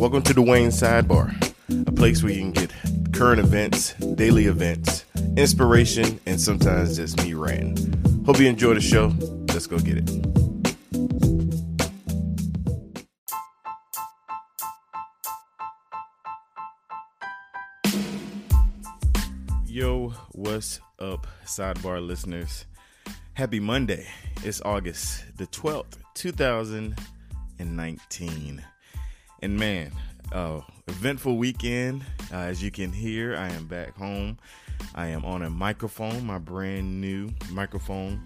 Welcome to the Wayne Sidebar, a place where you can get current events, daily events, inspiration, and sometimes just me ranting. Hope you enjoy the show. Let's go get it. Yo, what's up, Sidebar listeners? Happy Monday. It's August the 12th, 2019. And man, uh, eventful weekend. Uh, as you can hear, I am back home. I am on a microphone, my brand new microphone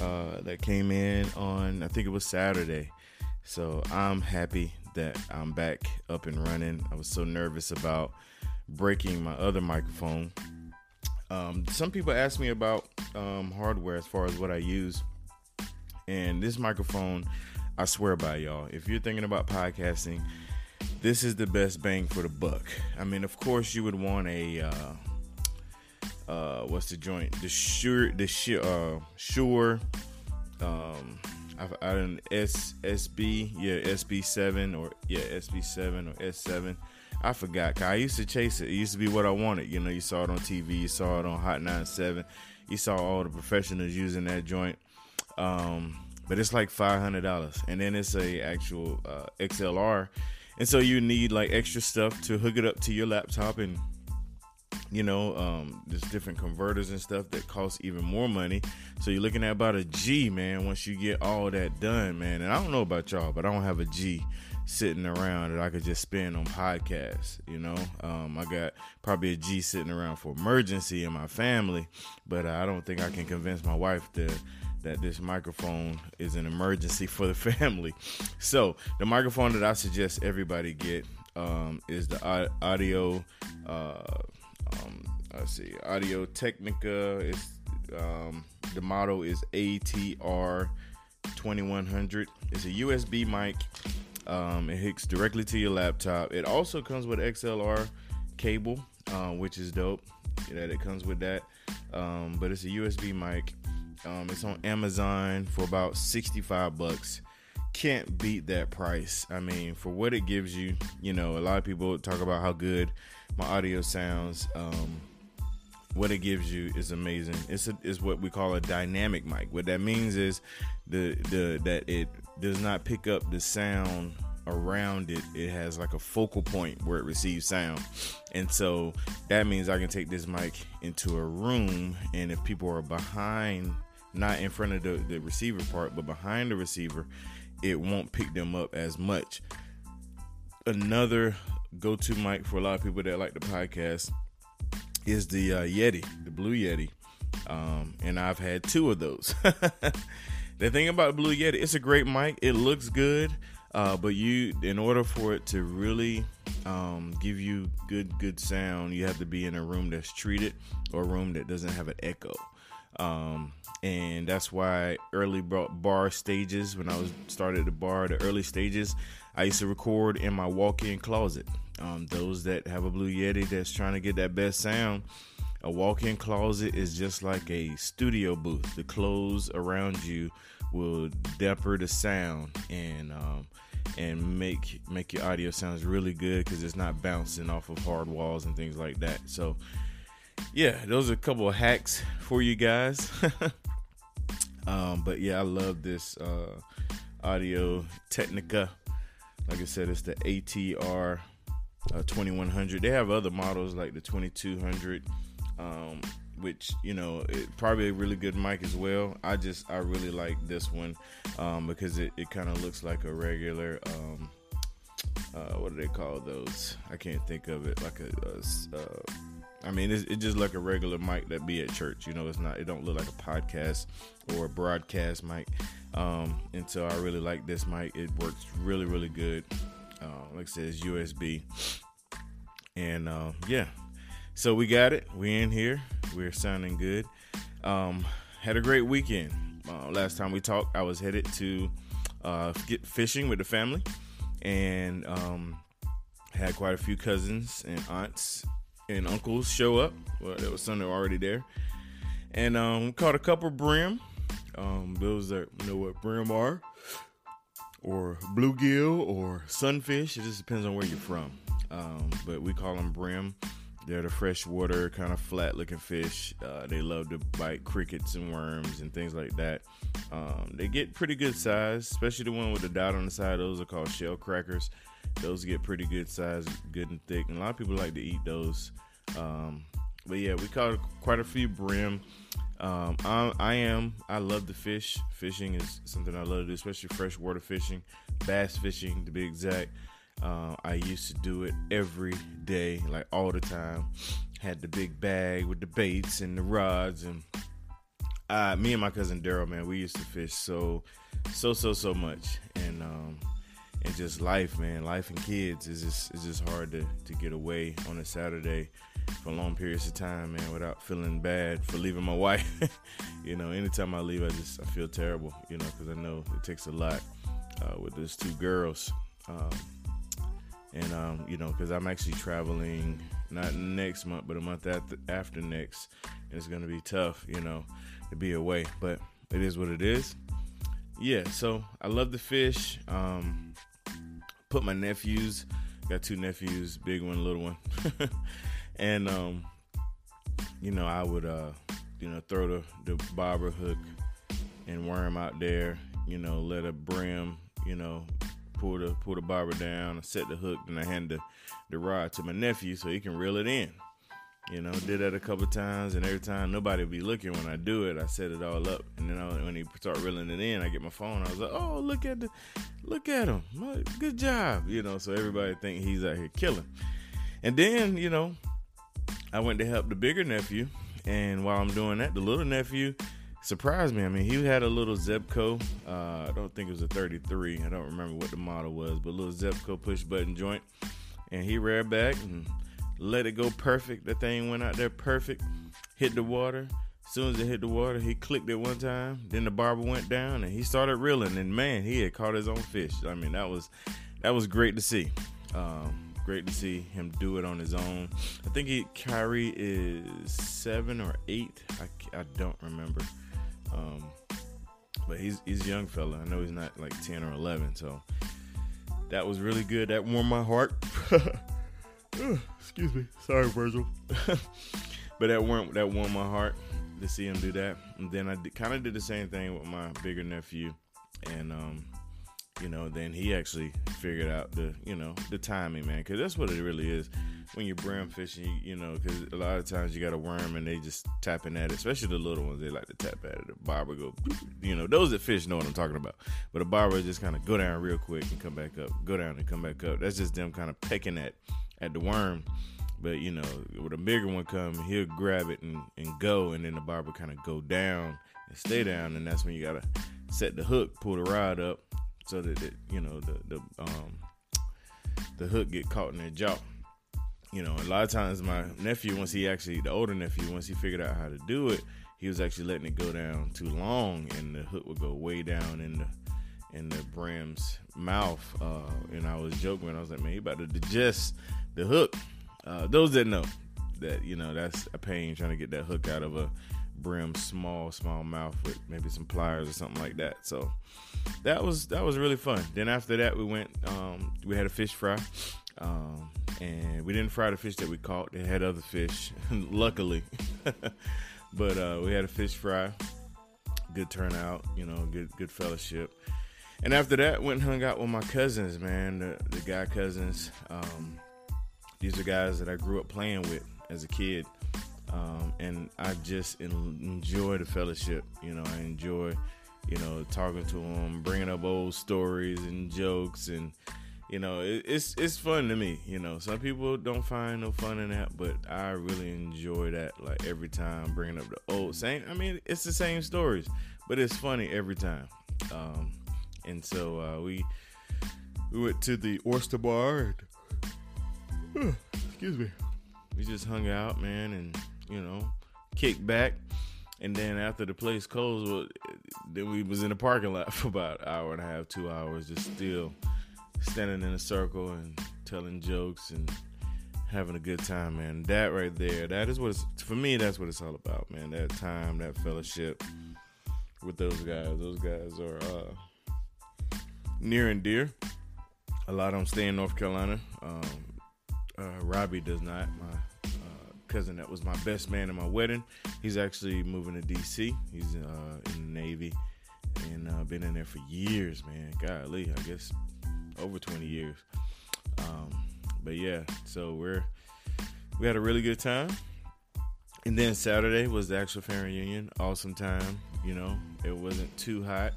uh, that came in on, I think it was Saturday. So I'm happy that I'm back up and running. I was so nervous about breaking my other microphone. Um, some people ask me about um, hardware as far as what I use. And this microphone, I swear by y'all, if you're thinking about podcasting, this is the best bang for the buck. I mean, of course, you would want a uh, uh, what's the joint? The sure, the Shure, uh, Shure. Um, I, I don't S SB, yeah, SB seven or yeah SB seven or S seven. I forgot. I used to chase it. It used to be what I wanted. You know, you saw it on TV, you saw it on Hot 97, you saw all the professionals using that joint. Um, but it's like five hundred dollars, and then it's a actual uh, XLR and so you need like extra stuff to hook it up to your laptop and you know um, there's different converters and stuff that cost even more money. So you're looking at about a g man once you get all that done man. And i don't know about y'all but i don't have a g sitting around that i could just spend on podcasts you know? Um, i got probably a g sitting around for emergency in my family but i don't think i can convince my wife to that this microphone is an emergency for the family. So the microphone that I suggest everybody get um, is the audio. Uh, um, let's see, Audio Technica. Is um, the model is ATR 2100. It's a USB mic. Um, it hooks directly to your laptop. It also comes with XLR cable, uh, which is dope. That it comes with that. Um, but it's a USB mic um, it's on Amazon for about 65 bucks. Can't beat that price. I mean, for what it gives you, you know, a lot of people talk about how good my audio sounds. Um, what it gives you is amazing. It's a, is what we call a dynamic mic. What that means is the the that it does not pick up the sound around it. It has like a focal point where it receives sound, and so that means I can take this mic into a room, and if people are behind not in front of the, the receiver part, but behind the receiver, it won't pick them up as much. Another go to mic for a lot of people that like the podcast is the uh, Yeti, the Blue Yeti. Um, and I've had two of those. the thing about the Blue Yeti, it's a great mic. It looks good, uh, but you, in order for it to really um, give you good, good sound, you have to be in a room that's treated or a room that doesn't have an echo. Um, and that's why early bar stages when I was started the bar, the early stages, I used to record in my walk-in closet. Um, those that have a Blue Yeti that's trying to get that best sound, a walk-in closet is just like a studio booth. The clothes around you will damper the sound and um, and make make your audio sounds really good because it's not bouncing off of hard walls and things like that. So yeah, those are a couple of hacks for you guys. um, but yeah, I love this uh, Audio Technica. Like I said, it's the ATR uh, 2100. They have other models like the 2200, um, which you know, it, probably a really good mic as well. I just I really like this one um, because it, it kind of looks like a regular. Um, uh, what do they call those? I can't think of it. Like a, a uh, I mean, it's, it's, just like a regular mic that be at church. You know, it's not. It don't look like a podcast or a broadcast mic. Um, and so I really like this mic. It works really, really good. Uh, like I said, it's USB. And uh, yeah, so we got it. We in here. We're sounding good. Um, had a great weekend. Uh, last time we talked, I was headed to uh, get fishing with the family, and um, had quite a few cousins and aunts and uncles show up. Well, there was some that were already there, and um, caught a couple brim. Um, those that know what brim are. or bluegill or sunfish. It just depends on where you're from. Um, but we call them brim. They're the freshwater kind of flat looking fish. Uh, they love to bite crickets and worms and things like that. Um, they get pretty good size, especially the one with the dot on the side. Those are called shell crackers. Those get pretty good size, good and thick. And a lot of people like to eat those. Um, but yeah, we caught quite a few brim. Um, I, I, am. I love the fish. Fishing is something I love to do, especially freshwater fishing, bass fishing to be exact. Uh, I used to do it every day, like all the time. Had the big bag with the baits and the rods, and uh, me and my cousin Daryl, man, we used to fish so, so, so, so much, and um, and just life, man, life and kids is just it's just hard to to get away on a Saturday for long periods of time, man, without feeling bad for leaving my wife. you know, anytime I leave, I just I feel terrible, you know, because I know it takes a lot uh, with those two girls. Um, and um, you know, because I'm actually traveling not next month, but a month after, next, and it's gonna be tough, you know, to be away. But it is what it is. Yeah, so I love the fish. Um, put my nephews, got two nephews, big one, little one, and um, you know, I would uh, you know, throw the the bobber hook and worm out there, you know, let a brim, you know, pull the pull the bobber down, and set the hook, and I hand the, the rod to my nephew so he can reel it in. You know, did that a couple times, and every time nobody would be looking when I do it, I set it all up, and then I, when he start reeling it in, I get my phone. I was like, "Oh, look at the, look at him, good job!" You know, so everybody think he's out here killing. And then, you know, I went to help the bigger nephew, and while I'm doing that, the little nephew surprised me. I mean, he had a little Zebco. Uh, I don't think it was a 33. I don't remember what the model was, but little Zebco push button joint. And he reared back and let it go perfect. That thing went out there perfect. Hit the water. As soon as it hit the water, he clicked it one time. Then the bobber went down and he started reeling. And man, he had caught his own fish. I mean, that was that was great to see. Um, great to see him do it on his own. I think he Kyrie is seven or eight. I, I don't remember. Um, but he's he's a young fella. I know he's not like ten or eleven, so that was really good. That warmed my heart. Excuse me, sorry, Virgil. but that warmed that warmed my heart to see him do that. And then I kind of did the same thing with my bigger nephew, and um, you know, then he actually figured out the you know the timing, man, because that's what it really is when you're brim fishing, you, you know, because a lot of times you got a worm and they just tapping at it, especially the little ones. They like to tap at it. The bobber go, you know, those that fish know what I'm talking about. But a bobber just kind of go down real quick and come back up, go down and come back up. That's just them kind of pecking at at the worm. But you know, with a bigger one come, he'll grab it and, and go, and then the bobber kind of go down and stay down, and that's when you gotta set the hook, pull the rod up, so that it, you know the the um the hook get caught in their jaw you know, a lot of times my nephew, once he actually, the older nephew, once he figured out how to do it, he was actually letting it go down too long, and the hook would go way down in the in the brim's mouth. Uh, and I was joking, I was like, man, he about to digest the hook. Uh, those that know that, you know, that's a pain trying to get that hook out of a brim small, small mouth with maybe some pliers or something like that. So that was that was really fun. Then after that, we went, um, we had a fish fry. Um, and we didn't fry the fish that we caught. They had other fish, luckily. but uh, we had a fish fry. Good turnout, you know, good good fellowship. And after that, went and hung out with my cousins, man, the, the guy cousins. Um, these are guys that I grew up playing with as a kid. Um, and I just enjoy the fellowship. You know, I enjoy, you know, talking to them, bringing up old stories and jokes and you know, it, it's it's fun to me. You know, some people don't find no fun in that, but I really enjoy that. Like every time bringing up the old same. I mean, it's the same stories, but it's funny every time. Um, and so uh, we we went to the oyster bar. And, excuse me. We just hung out, man, and you know, kicked back. And then after the place closed, well, then we was in the parking lot for about an hour and a half, two hours, just still standing in a circle and telling jokes and having a good time, man. That right there, that is what it's for me. That's what it's all about, man. That time, that fellowship with those guys. Those guys are uh, near and dear. A lot of them stay in North Carolina. Um, uh, Robbie does not. My uh, cousin that was my best man in my wedding, he's actually moving to D.C. He's uh, in the Navy and uh, been in there for years, man. Golly, I guess over 20 years. Um, but yeah, so we're we had a really good time. And then Saturday was the actual family reunion. Awesome time. You know, it wasn't too hot.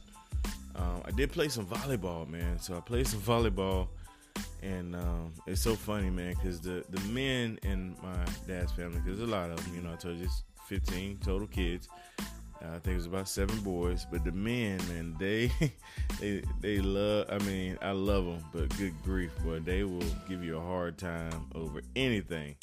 Um, I did play some volleyball, man. So I played some volleyball, and um, it's so funny, man, because the the men in my dad's family, because there's a lot of them. You know, I told you it's 15 total kids. Uh, I think it was about seven boys, but the men, man, they they they love. I mean, I love them, but good grief, boy, they will give you a hard time over anything.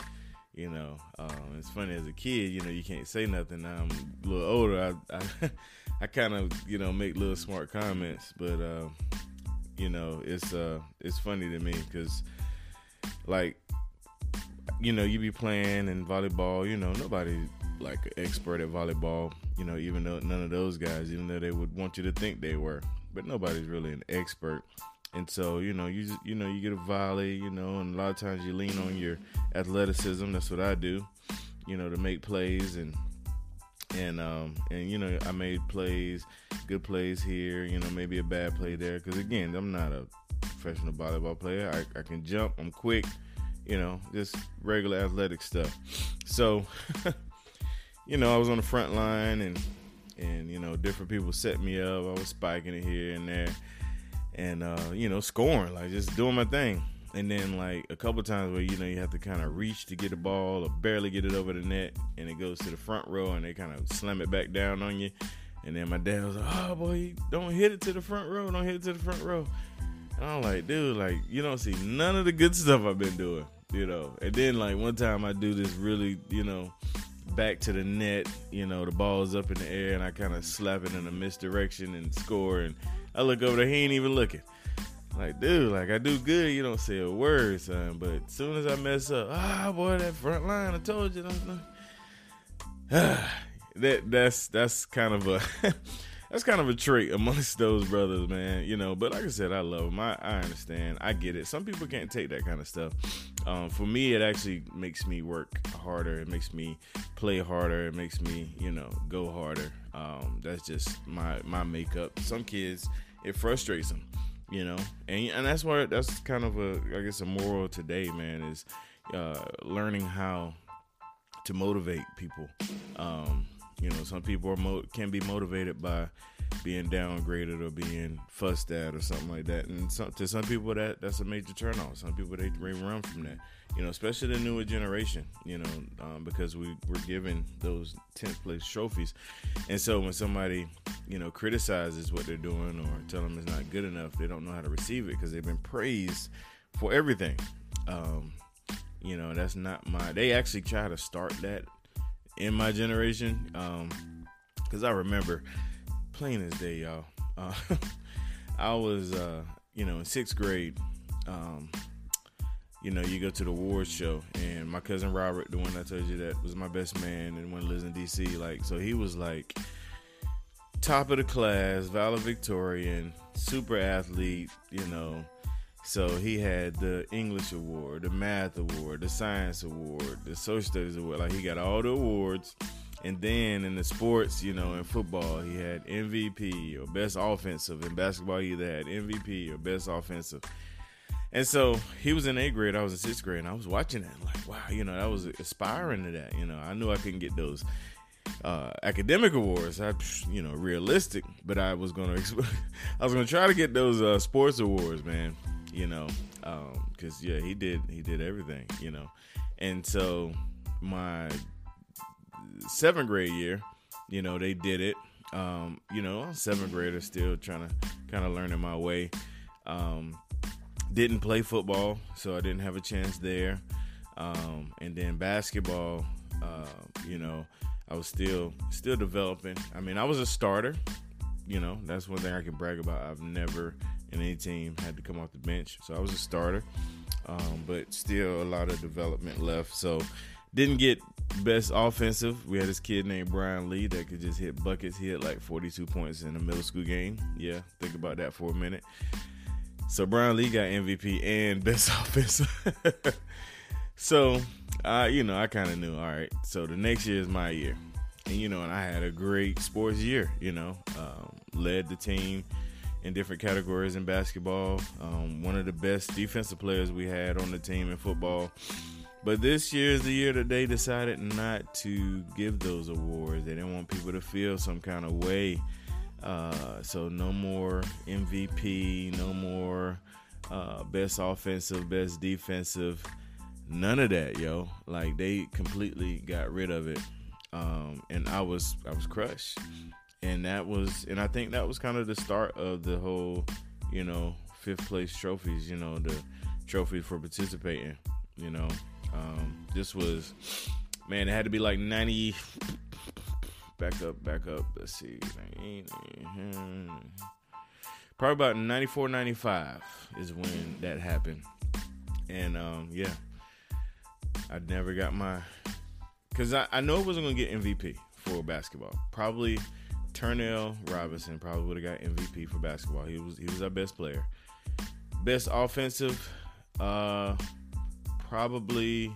You know, um, it's funny as a kid. You know, you can't say nothing. Now I'm a little older. I I, I kind of you know make little smart comments, but uh, you know, it's uh it's funny to me because like you know you be playing in volleyball. You know, nobody like an expert at volleyball. You know, even though none of those guys, even though they would want you to think they were, but nobody's really an expert. And so, you know, you you know, you get a volley, you know, and a lot of times you lean on your athleticism. That's what I do, you know, to make plays and and um and you know, I made plays, good plays here, you know, maybe a bad play there cuz again, I'm not a professional volleyball player. I, I can jump, I'm quick, you know, just regular athletic stuff. So, you know, I was on the front line and and you know, different people set me up. I was spiking it here and there and uh, you know, scoring, like just doing my thing. And then like a couple times where you know you have to kind of reach to get the ball or barely get it over the net, and it goes to the front row, and they kind of slam it back down on you. And then my dad was like, "Oh boy, don't hit it to the front row, don't hit it to the front row." And I'm like, dude, like you don't see none of the good stuff I've been doing, you know. And then like one time I do this really, you know, back to the net, you know, the ball's up in the air, and I kind of slap it in a misdirection and score and I look over there, he ain't even looking. Like, dude, like I do good, you don't say a word, son. But as soon as I mess up, ah, boy, that front line, I told you, that that's that's kind of a that's kind of a trait amongst those brothers, man. You know, but like I said, I love them. I, I understand. I get it. Some people can't take that kind of stuff. Um, for me, it actually makes me work harder. It makes me play harder. It makes me, you know, go harder. Um, that's just my my makeup. Some kids, it frustrates them, you know, and and that's why that's kind of a I guess a moral today, man, is uh, learning how to motivate people. Um, you know, some people are mo- can be motivated by being downgraded or being fussed at or something like that. And to some people, that that's a major turnoff. Some people they, they run from that. You know, especially the newer generation. You know, um, because we were given those tenth place trophies, and so when somebody you know criticizes what they're doing or tell them it's not good enough, they don't know how to receive it because they've been praised for everything. Um, you know, that's not my. They actually try to start that in my generation. Um, cause I remember plain as day, y'all. Uh, I was, uh, you know, in sixth grade. Um, you know, you go to the awards show, and my cousin Robert, the one I told you that was my best man, and one lives in DC. Like, so he was like top of the class, valedictorian, super athlete. You know, so he had the English award, the math award, the science award, the social studies award. Like he got all the awards. And then in the sports, you know, in football, he had MVP or best offensive. In basketball, he either had MVP or best offensive. And so he was in eighth grade, I was in sixth grade, and I was watching that like, wow, you know, I was aspiring to that. You know, I knew I couldn't get those uh, academic awards. I, you know, realistic, but I was gonna, I was gonna try to get those uh, sports awards, man you know, because um, yeah, he did he did everything, you know, and so my seventh grade year, you know, they did it. Um, you know, seventh grader still trying to kind of learning my way. Um, didn't play football, so I didn't have a chance there. Um, and then basketball, uh, you know, I was still still developing. I mean, I was a starter. You know, that's one thing I can brag about. I've never in any team had to come off the bench. So I was a starter, um, but still a lot of development left. So didn't get best offensive. We had this kid named Brian Lee that could just hit buckets. He had like 42 points in a middle school game. Yeah, think about that for a minute. So Brian Lee got MVP and best offensive. so, uh, you know, I kind of knew. All right, so the next year is my year, and you know, and I had a great sports year. You know, um, led the team in different categories in basketball. Um, one of the best defensive players we had on the team in football. But this year is the year that they decided not to give those awards. They didn't want people to feel some kind of way. Uh, so no more MVP, no more uh, best offensive, best defensive, none of that, yo. Like they completely got rid of it, um, and I was I was crushed, and that was and I think that was kind of the start of the whole, you know, fifth place trophies. You know, the trophy for participating. You know, um, this was, man, it had to be like 90. Back up, back up. Let's see. Probably about 94, 95 is when that happened. And um, yeah, I never got my. Because I, I know I wasn't going to get MVP for basketball. Probably Turnell Robinson probably would have got MVP for basketball. He was he was our best player. Best offensive, uh, probably,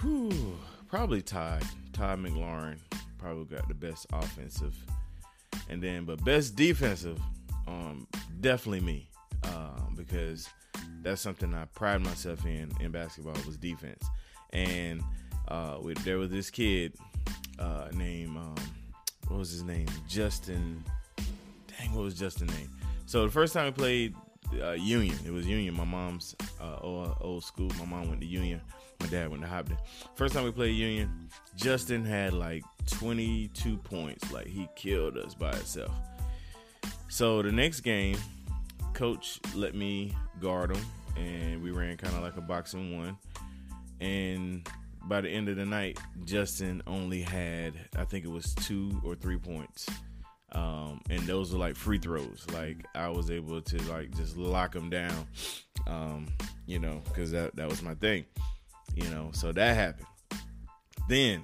whew, probably Todd. Todd McLaurin probably got the best offensive, and then but best defensive, um, definitely me, um, because that's something I pride myself in in basketball was defense, and uh, there was this kid uh, named um, what was his name Justin. Dang, what was Justin's name? So the first time we played uh, Union. It was Union. My mom's uh, old, old, school. My mom went to Union. My dad went to Hopton. First time we played Union, Justin had like 22 points. Like he killed us by himself. So the next game, coach let me guard him, and we ran kind of like a box and one. And by the end of the night, Justin only had I think it was two or three points. Um, and those were like free throws. Like I was able to like just lock them down, um, you know, because that that was my thing, you know. So that happened. Then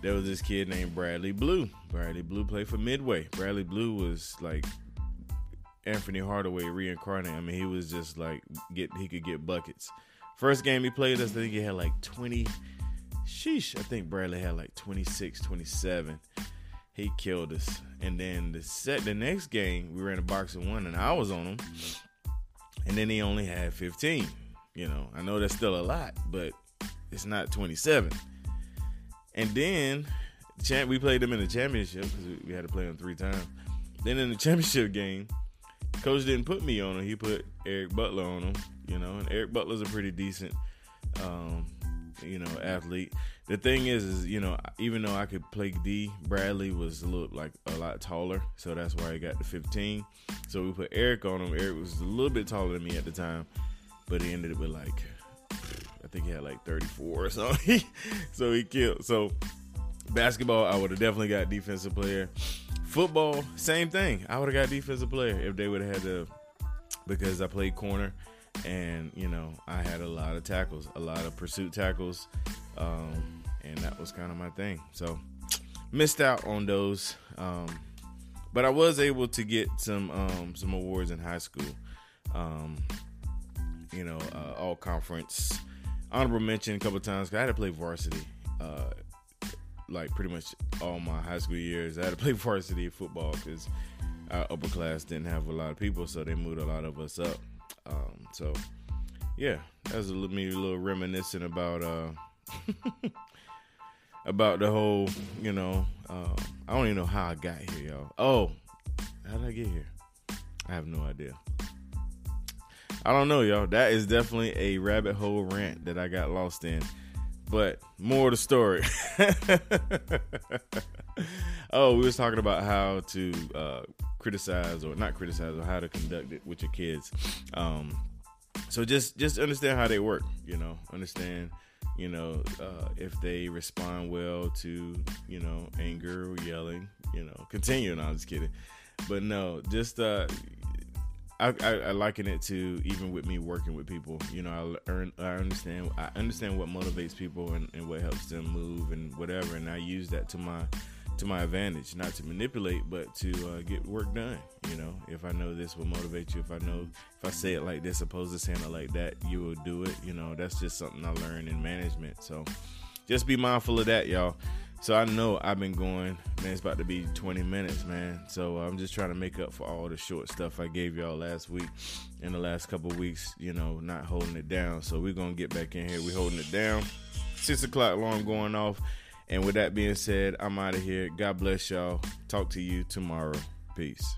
there was this kid named Bradley Blue. Bradley Blue played for Midway. Bradley Blue was like Anfernee Hardaway reincarnated. I mean, he was just like get he could get buckets. First game he played us, I think he had like 20. Sheesh, I think Bradley had like 26, 27 he killed us. And then the set the next game we ran a box and one and I was on him. And then he only had 15. You know, I know that's still a lot, but it's not 27. And then we played them in the championship because we had to play them three times. Then in the championship game, coach didn't put me on him. He put Eric Butler on him. You know, and Eric Butler's a pretty decent, um, you know, athlete the thing is, is you know, even though I could play D, Bradley was a little like a lot taller, so that's why he got the 15. So we put Eric on him. Eric was a little bit taller than me at the time, but he ended up with like, I think he had like 34 or something. so he killed. So basketball, I would have definitely got defensive player. Football, same thing. I would have got defensive player if they would have had to, because I played corner and you know I had a lot of tackles, a lot of pursuit tackles, um, and that was kind of my thing. So missed out on those, um, but I was able to get some um, some awards in high school. Um, you know, uh, all conference, honorable mention a couple times. I had to play varsity, uh, like pretty much all my high school years. I had to play varsity football because our upper class didn't have a lot of people, so they moved a lot of us up. Um, so yeah, that was a little, me a little reminiscent about uh, about the whole, you know, uh, I don't even know how I got here, y'all. Oh, how did I get here? I have no idea. I don't know, y'all. That is definitely a rabbit hole rant that I got lost in. But more of the story. oh, we was talking about how to uh, criticize or not criticize or how to conduct it with your kids. Um, so just just understand how they work. You know, understand. You know, uh, if they respond well to you know anger or yelling. You know, continue. No, I'm just kidding. But no, just uh, I, I, liken it to even with me working with people. You know, I earn, I understand I understand what motivates people and, and what helps them move and whatever, and I use that to my to my advantage, not to manipulate, but to uh, get work done. You know, if I know this will motivate you, if I know if I say it like this, opposed to saying it like that, you will do it. You know, that's just something I learned in management. So just be mindful of that, y'all. So I know I've been going, man, it's about to be 20 minutes, man. So uh, I'm just trying to make up for all the short stuff I gave y'all last week in the last couple weeks, you know, not holding it down. So we're going to get back in here. We're holding it down. Six o'clock alarm going off. And with that being said, I'm out of here. God bless y'all. Talk to you tomorrow. Peace.